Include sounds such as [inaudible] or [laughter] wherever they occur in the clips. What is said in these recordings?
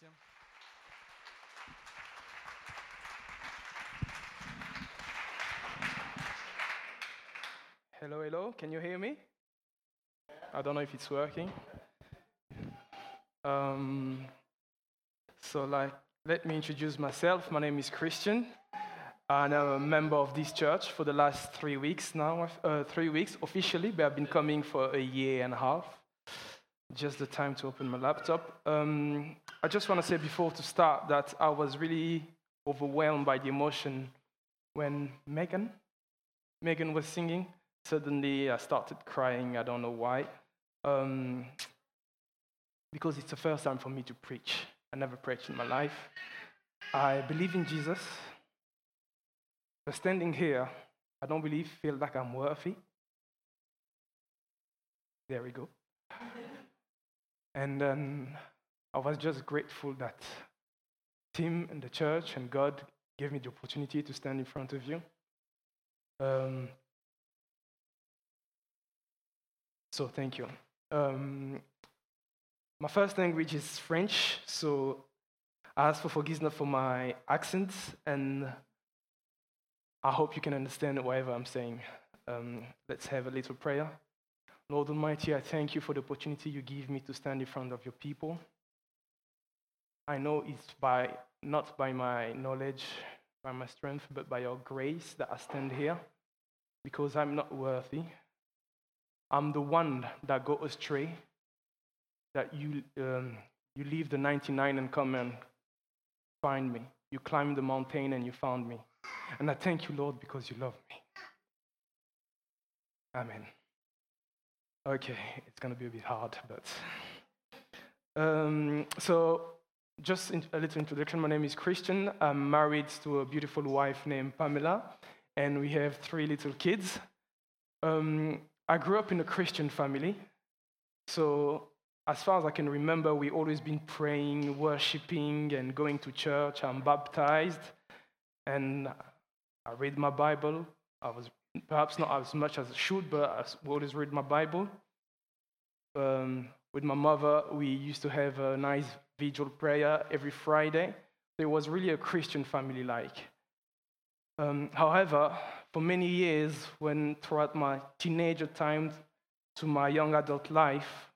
Christian. Hello, hello. Can you hear me? I don't know if it's working. Um, so, like, let me introduce myself. My name is Christian, and I'm a member of this church for the last three weeks now. Uh, three weeks officially, but I've been coming for a year and a half. Just the time to open my laptop. Um, I just want to say before to start that I was really overwhelmed by the emotion when Megan, Megan was singing. Suddenly, I started crying. I don't know why. Um, because it's the first time for me to preach. I never preached in my life. I believe in Jesus. But standing here, I don't really feel like I'm worthy. There we go. [laughs] and then I was just grateful that Tim and the church and God gave me the opportunity to stand in front of you. Um, so thank you. Um, my first language is French, so I ask for forgiveness for my accent, and I hope you can understand whatever I'm saying. Um, let's have a little prayer. Lord Almighty, I thank you for the opportunity you give me to stand in front of your people. I know it's by not by my knowledge, by my strength, but by your grace that I stand here, because I'm not worthy. I'm the one that got astray, that you, um, you leave the 99 and come and find me. You climbed the mountain and you found me. And I thank you, Lord, because you love me. Amen. Okay, it's going to be a bit hard, but. Um, so, just a little introduction. My name is Christian. I'm married to a beautiful wife named Pamela, and we have three little kids. Um, I grew up in a Christian family. So, as far as I can remember, we always been praying, worshiping, and going to church. I'm baptized, and I read my Bible. I was perhaps not as much as I should, but I always read my Bible. Um, with my mother, we used to have a nice vigil prayer every Friday. It was really a Christian family like. Um, however, for many years, when throughout my teenager time to my young adult life,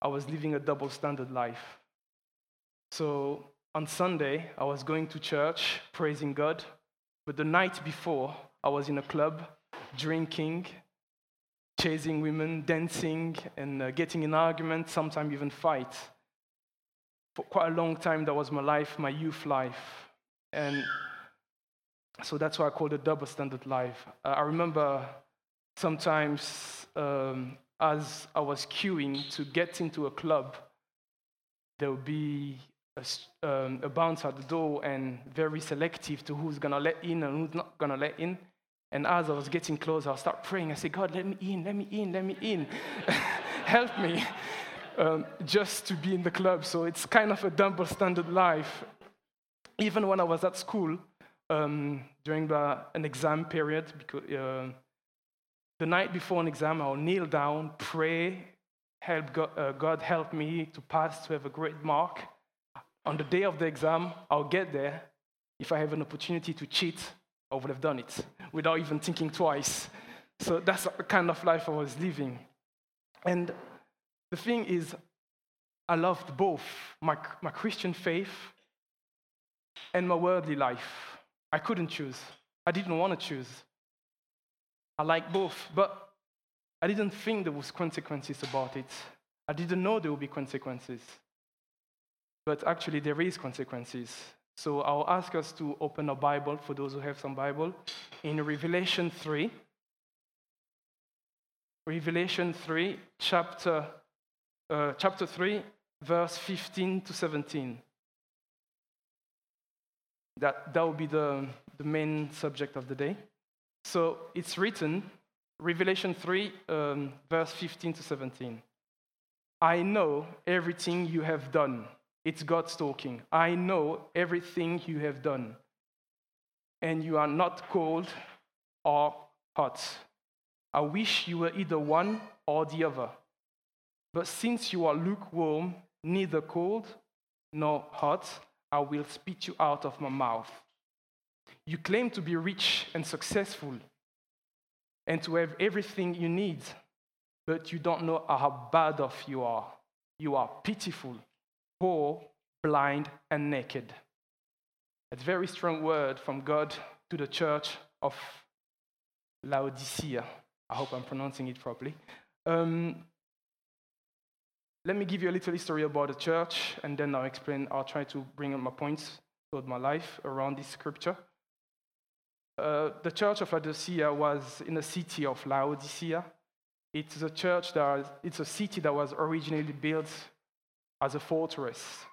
I was living a double standard life. So on Sunday, I was going to church, praising God, but the night before, I was in a club, drinking, chasing women, dancing, and uh, getting in arguments, sometimes even fight. For quite a long time, that was my life, my youth life. And so that's why I call it double standard life. Uh, I remember sometimes um, as I was queuing to get into a club, there would be a, um, a bounce at the door and very selective to who's gonna let in and who's not gonna let in. And as I was getting closer, I start praying. I say, God, let me in, let me in, let me in. [laughs] Help me um, just to be in the club. So it's kind of a double standard life. Even when I was at school, um, during the, an exam period, because uh, the night before an exam, I'll kneel down, pray, help God, uh, God help me to pass, to have a great mark. On the day of the exam, I'll get there. If I have an opportunity to cheat, I would have done it without even thinking twice. So that's the kind of life I was living. And the thing is, I loved both my, my Christian faith and my worldly life. I couldn't choose. I didn't want to choose. I liked both, but I didn't think there was consequences about it. I didn't know there would be consequences. But actually, there is consequences. So I'll ask us to open a Bible for those who have some Bible in Revelation 3. Revelation 3, chapter, uh, chapter 3, verse 15 to 17. That, that will be the, the main subject of the day. So it's written, Revelation 3, um, verse 15 to 17. I know everything you have done. It's God talking. I know everything you have done. And you are not cold or hot. I wish you were either one or the other. But since you are lukewarm, neither cold nor hot, I will spit you out of my mouth. You claim to be rich and successful and to have everything you need, but you don't know how bad off you are. You are pitiful, poor, blind, and naked. It's a very strong word from God to the church of Laodicea. I hope I'm pronouncing it properly. Um, let me give you a little history about the church, and then I'll explain, I'll try to bring up my points toward my life around this scripture. Uh, the church of Laodicea was in the city of Laodicea. It's a church that, it's a city that was originally built as a fortress.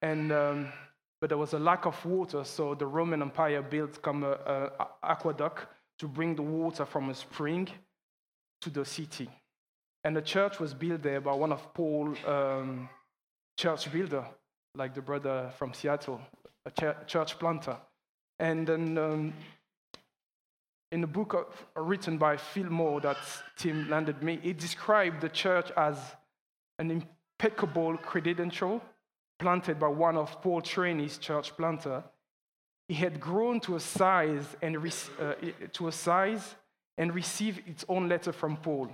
And, um, but there was a lack of water, so the Roman Empire built come a, a aqueduct to bring the water from a spring to the city. And the church was built there by one of Paul um, church builder, like the brother from Seattle, a church planter. And then um, in the book of, written by Phil Moore that Tim landed me, it described the church as an impeccable credential planted by one of Paul Trainee's church planter. It had grown to a size and uh, to a size and received its own letter from Paul.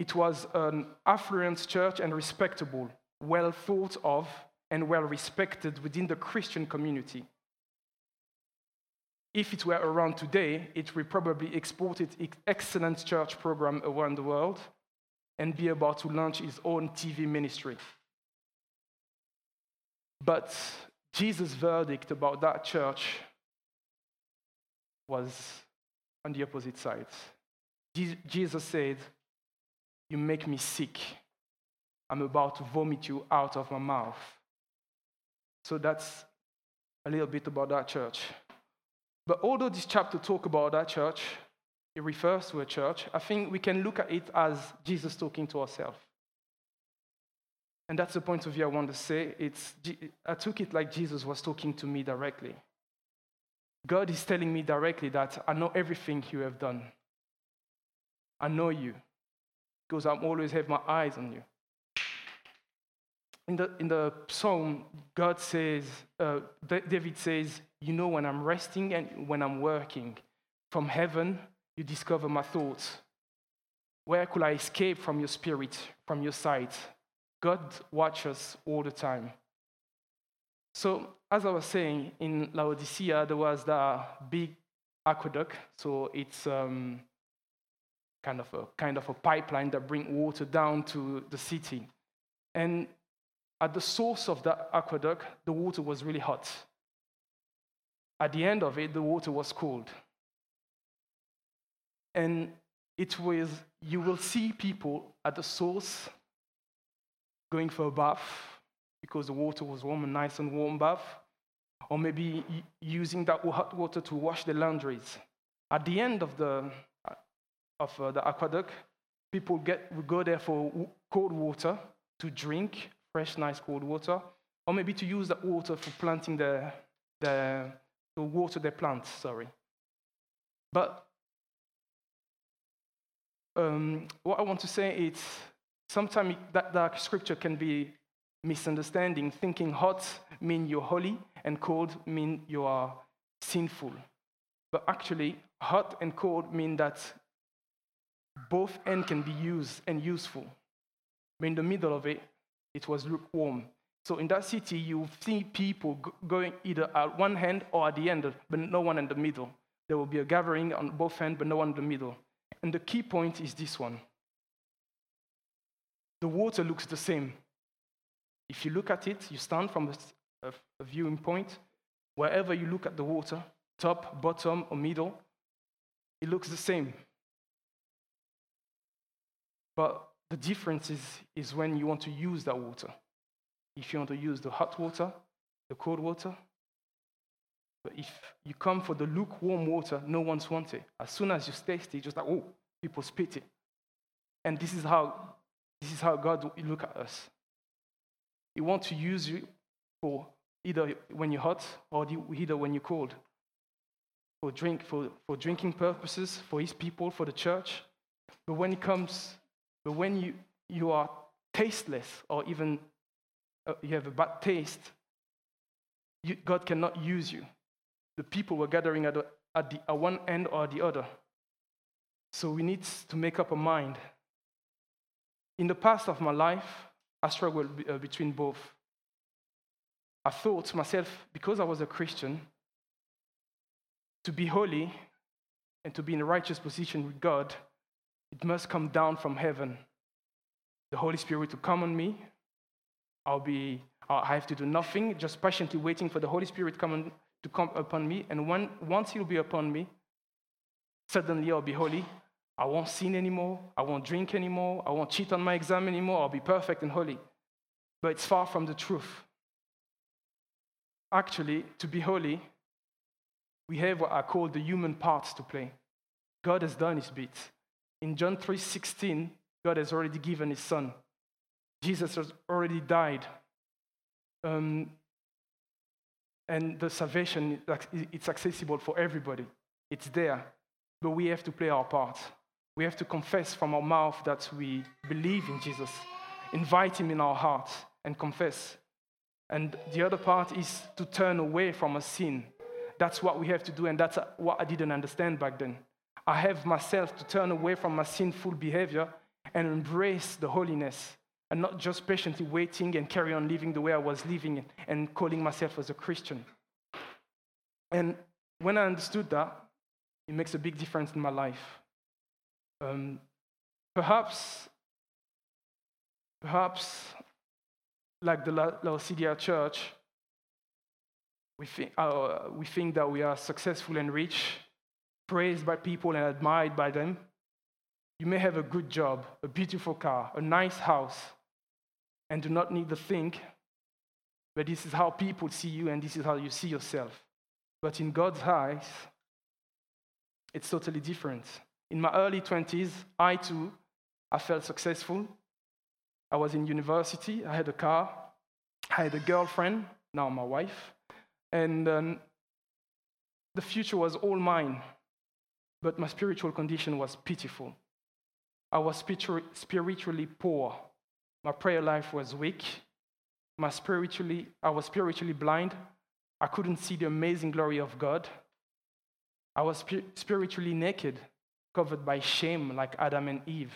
It was an affluent church and respectable, well thought of, and well respected within the Christian community. If it were around today, it would probably export its excellent church program around the world and be about to launch its own TV ministry. But Jesus' verdict about that church was on the opposite side. Jesus said, you make me sick. I'm about to vomit you out of my mouth. So that's a little bit about that church. But although this chapter talk about that church, it refers to a church, I think we can look at it as Jesus talking to ourselves. And that's the point of view I want to say. It's, I took it like Jesus was talking to me directly. God is telling me directly that I know everything you have done. I know you because I'm always have my eyes on you. In the, in the psalm, God says, uh, David says, You know when I'm resting and when I'm working. From heaven, you discover my thoughts. Where could I escape from your spirit, from your sight? God watches all the time. So, as I was saying, in Laodicea, there was the big aqueduct. So, it's um, kind of a kind of a pipeline that bring water down to the city. And at the source of that aqueduct, the water was really hot. At the end of it, the water was cold. And it was, you will see people at the source going for a bath because the water was warm and nice and warm bath, or maybe using that hot water to wash the laundries. At the end of the, of uh, the aqueduct, people get, go there for cold water to drink, fresh, nice cold water, or maybe to use that water for planting the, the to water their plants, sorry. But um, what I want to say is sometimes that, that scripture can be misunderstanding, thinking hot mean you're holy and cold mean you are sinful. But actually, hot and cold mean that both ends can be used and useful. But in the middle of it, it was lukewarm. So in that city, you see people going either at one hand or at the end, but no one in the middle. There will be a gathering on both ends, but no one in the middle. And the key point is this one the water looks the same. If you look at it, you stand from a, a viewing point, wherever you look at the water, top, bottom, or middle, it looks the same. But the difference is, is when you want to use that water. If you want to use the hot water, the cold water. But if you come for the lukewarm water, no one's want it. As soon as you taste it, just like, oh, people spit it. And this is how this is how God will look at us. He wants to use you for either when you're hot or either when you're cold. For drink, for, for drinking purposes, for his people, for the church. But when it comes but when you, you are tasteless or even uh, you have a bad taste, you, God cannot use you. The people were gathering at, the, at, the, at one end or the other. So we need to make up a mind. In the past of my life, I struggled uh, between both. I thought to myself, because I was a Christian, to be holy and to be in a righteous position with God, it must come down from heaven. The Holy Spirit to come on me. I'll be, I have to do nothing, just patiently waiting for the Holy Spirit come on, to come upon me. And when, once He'll be upon me, suddenly I'll be holy. I won't sin anymore. I won't drink anymore. I won't cheat on my exam anymore. I'll be perfect and holy. But it's far from the truth. Actually, to be holy, we have what are called the human parts to play. God has done his bit. In John 3:16, God has already given his son. Jesus has already died. Um, and the salvation, it's accessible for everybody. It's there. But we have to play our part. We have to confess from our mouth that we believe in Jesus, invite him in our heart, and confess. And the other part is to turn away from a sin. That's what we have to do, and that's what I didn't understand back then. I have myself to turn away from my sinful behavior and embrace the holiness and not just patiently waiting and carry on living the way I was living and calling myself as a Christian. And when I understood that, it makes a big difference in my life. Um, perhaps, perhaps, like the Laodicea church, we think, uh, we think that we are successful and rich praised by people and admired by them. You may have a good job, a beautiful car, a nice house, and do not need to think, but this is how people see you and this is how you see yourself. But in God's eyes, it's totally different. In my early 20s, I too, I felt successful. I was in university, I had a car, I had a girlfriend, now my wife, and um, the future was all mine but my spiritual condition was pitiful. I was spiritually poor. My prayer life was weak. My spiritually, I was spiritually blind. I couldn't see the amazing glory of God. I was spiritually naked, covered by shame like Adam and Eve.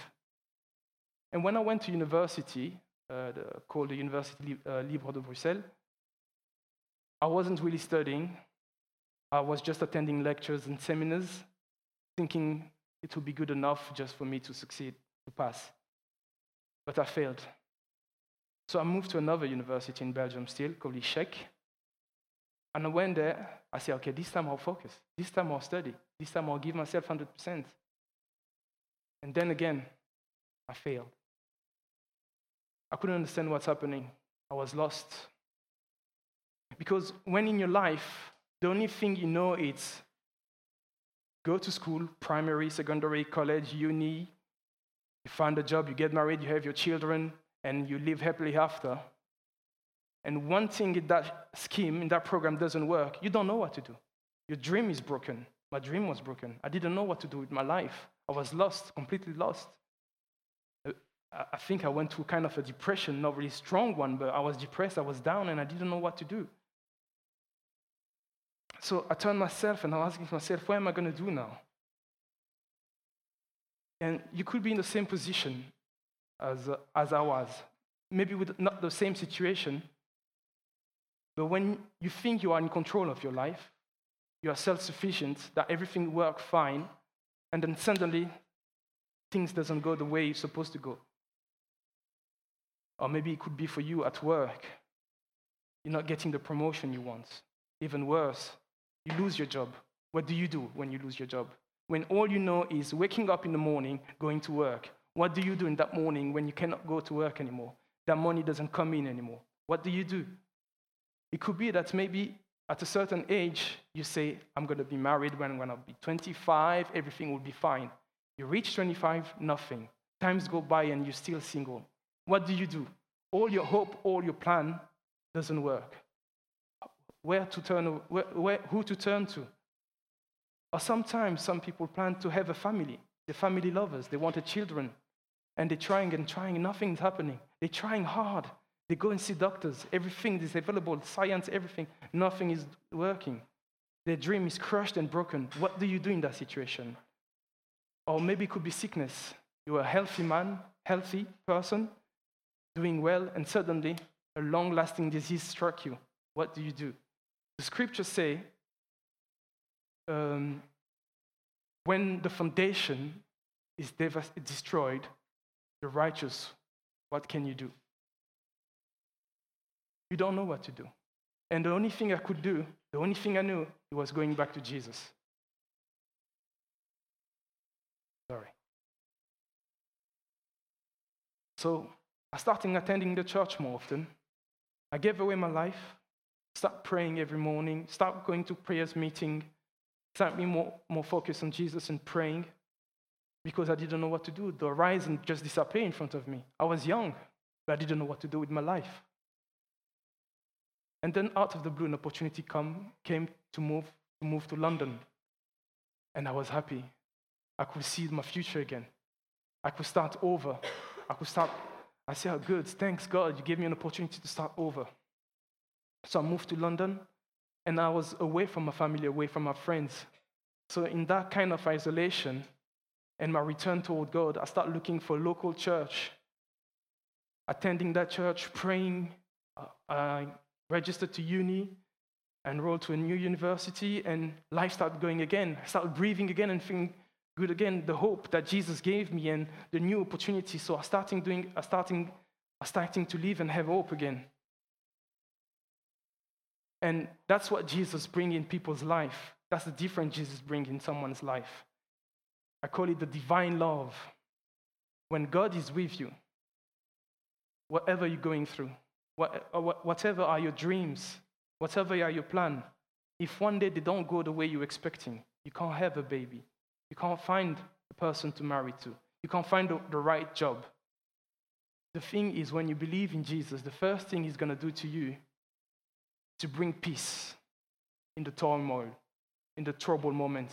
And when I went to university, uh, the, called the University uh, Libre de Bruxelles, I wasn't really studying. I was just attending lectures and seminars thinking it would be good enough just for me to succeed, to pass. But I failed. So I moved to another university in Belgium still, called Liège. And I went there, I said, okay, this time I'll focus. This time I'll study. This time I'll give myself 100%. And then again, I failed. I couldn't understand what's happening. I was lost. Because when in your life, the only thing you know is go to school, primary, secondary, college, uni, you find a job, you get married, you have your children, and you live happily after. And one thing in that scheme, in that program doesn't work, you don't know what to do. Your dream is broken. My dream was broken. I didn't know what to do with my life. I was lost, completely lost. Uh, I think I went through kind of a depression, not really strong one, but I was depressed, I was down, and I didn't know what to do. So I turned myself and I was asking myself, what am I going to do now? And you could be in the same position as, uh, as I was, maybe with not the same situation, but when you think you are in control of your life, you are self-sufficient, that everything works fine, and then suddenly things doesn't go the way it's supposed to go. Or maybe it could be for you at work. You're not getting the promotion you want. Even worse, you lose your job. What do you do when you lose your job? When all you know is waking up in the morning, going to work. What do you do in that morning when you cannot go to work anymore? That money doesn't come in anymore. What do you do? It could be that maybe at a certain age, you say, I'm going to be married when I'm going to be 25, everything will be fine. You reach 25, nothing. Times go by and you're still single. What do you do? All your hope, all your plan doesn't work where to turn, where, where, who to turn to. Or sometimes some people plan to have a family. They're family lovers. They wanted children. And they're trying and trying. Nothing's happening. They're trying hard. They go and see doctors. Everything is available, science, everything. Nothing is working. Their dream is crushed and broken. What do you do in that situation? Or maybe it could be sickness. You're a healthy man, healthy person, doing well, and suddenly a long lasting disease struck you. What do you do? The scriptures say um, when the foundation is destroyed, the righteous, what can you do? You don't know what to do. And the only thing I could do, the only thing I knew, was going back to Jesus. Sorry. So I started attending the church more often. I gave away my life, start praying every morning, start going to prayers meeting, start being more, more focused on Jesus and praying because I didn't know what to do. The horizon just disappeared in front of me. I was young, but I didn't know what to do with my life. And then out of the blue, an opportunity come, came to move, to move to London. And I was happy. I could see my future again. I could start over. I could start, I said, oh, good, thanks God, you gave me an opportunity to start over. So I moved to London, and I was away from my family, away from my friends. So in that kind of isolation, and my return toward God, I started looking for local church, attending that church, praying. Uh, I registered to uni, enrolled to a new university, and life started going again. I started breathing again and feeling good again. The hope that Jesus gave me and the new opportunity. So I starting doing, I starting, I starting to live and have hope again. And that's what Jesus brings in people's life. That's the difference Jesus brings in someone's life. I call it the divine love. When God is with you, whatever you're going through, uh, whatever are your dreams, whatever are your plan, if one day they don't go the way you're expecting, you can't have a baby. You can't find a person to marry to. You can't find the right job. The thing is, when you believe in Jesus, the first thing he's going to do to you to bring peace in the turmoil, in the trouble moment.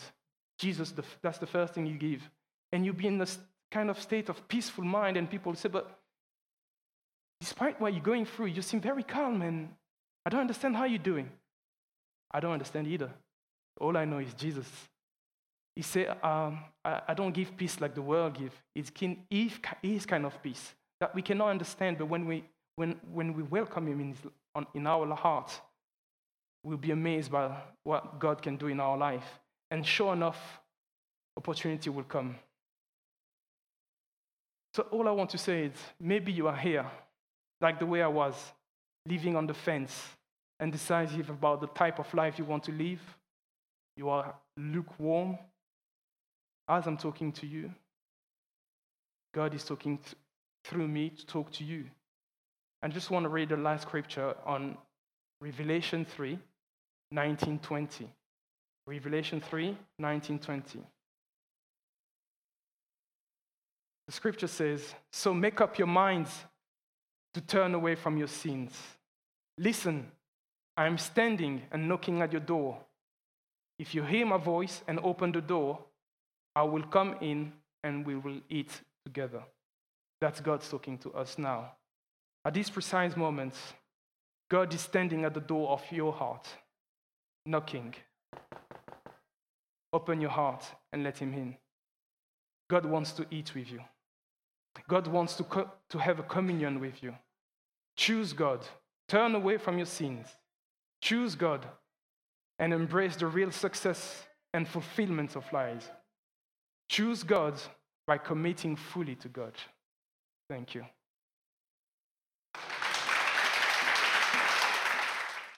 Jesus, that's the first thing you give. And you be in this kind of state of peaceful mind, and people say, But despite what you're going through, you seem very calm and I don't understand how you're doing. I don't understand either. All I know is Jesus. He said, um, I, don't give peace like the world gives. It's his kind of peace that we cannot understand, but when we, when, when we welcome him in, his, on, in our heart, we'll be amazed by what God can do in our life. And sure enough, opportunity will come. So all I want to say is maybe you are here like the way I was, living on the fence, indecisive about the type of life you want to live. You are lukewarm. As I'm talking to you, God is talking th- through me to talk to you. I just want to read the last scripture on Revelation 3, 19, 20. Revelation 3, 19, 20. The scripture says, So make up your minds to turn away from your sins. Listen, I am standing and knocking at your door. If you hear my voice and open the door, I will come in and we will eat together. That's God talking to us now. At these precise moments, God is standing at the door of your heart, knocking. Open your heart and let Him in. God wants to eat with you. God wants to, co- to have a communion with you. Choose God. Turn away from your sins. Choose God and embrace the real success and fulfillment of life. Choose God by committing fully to God. Thank you.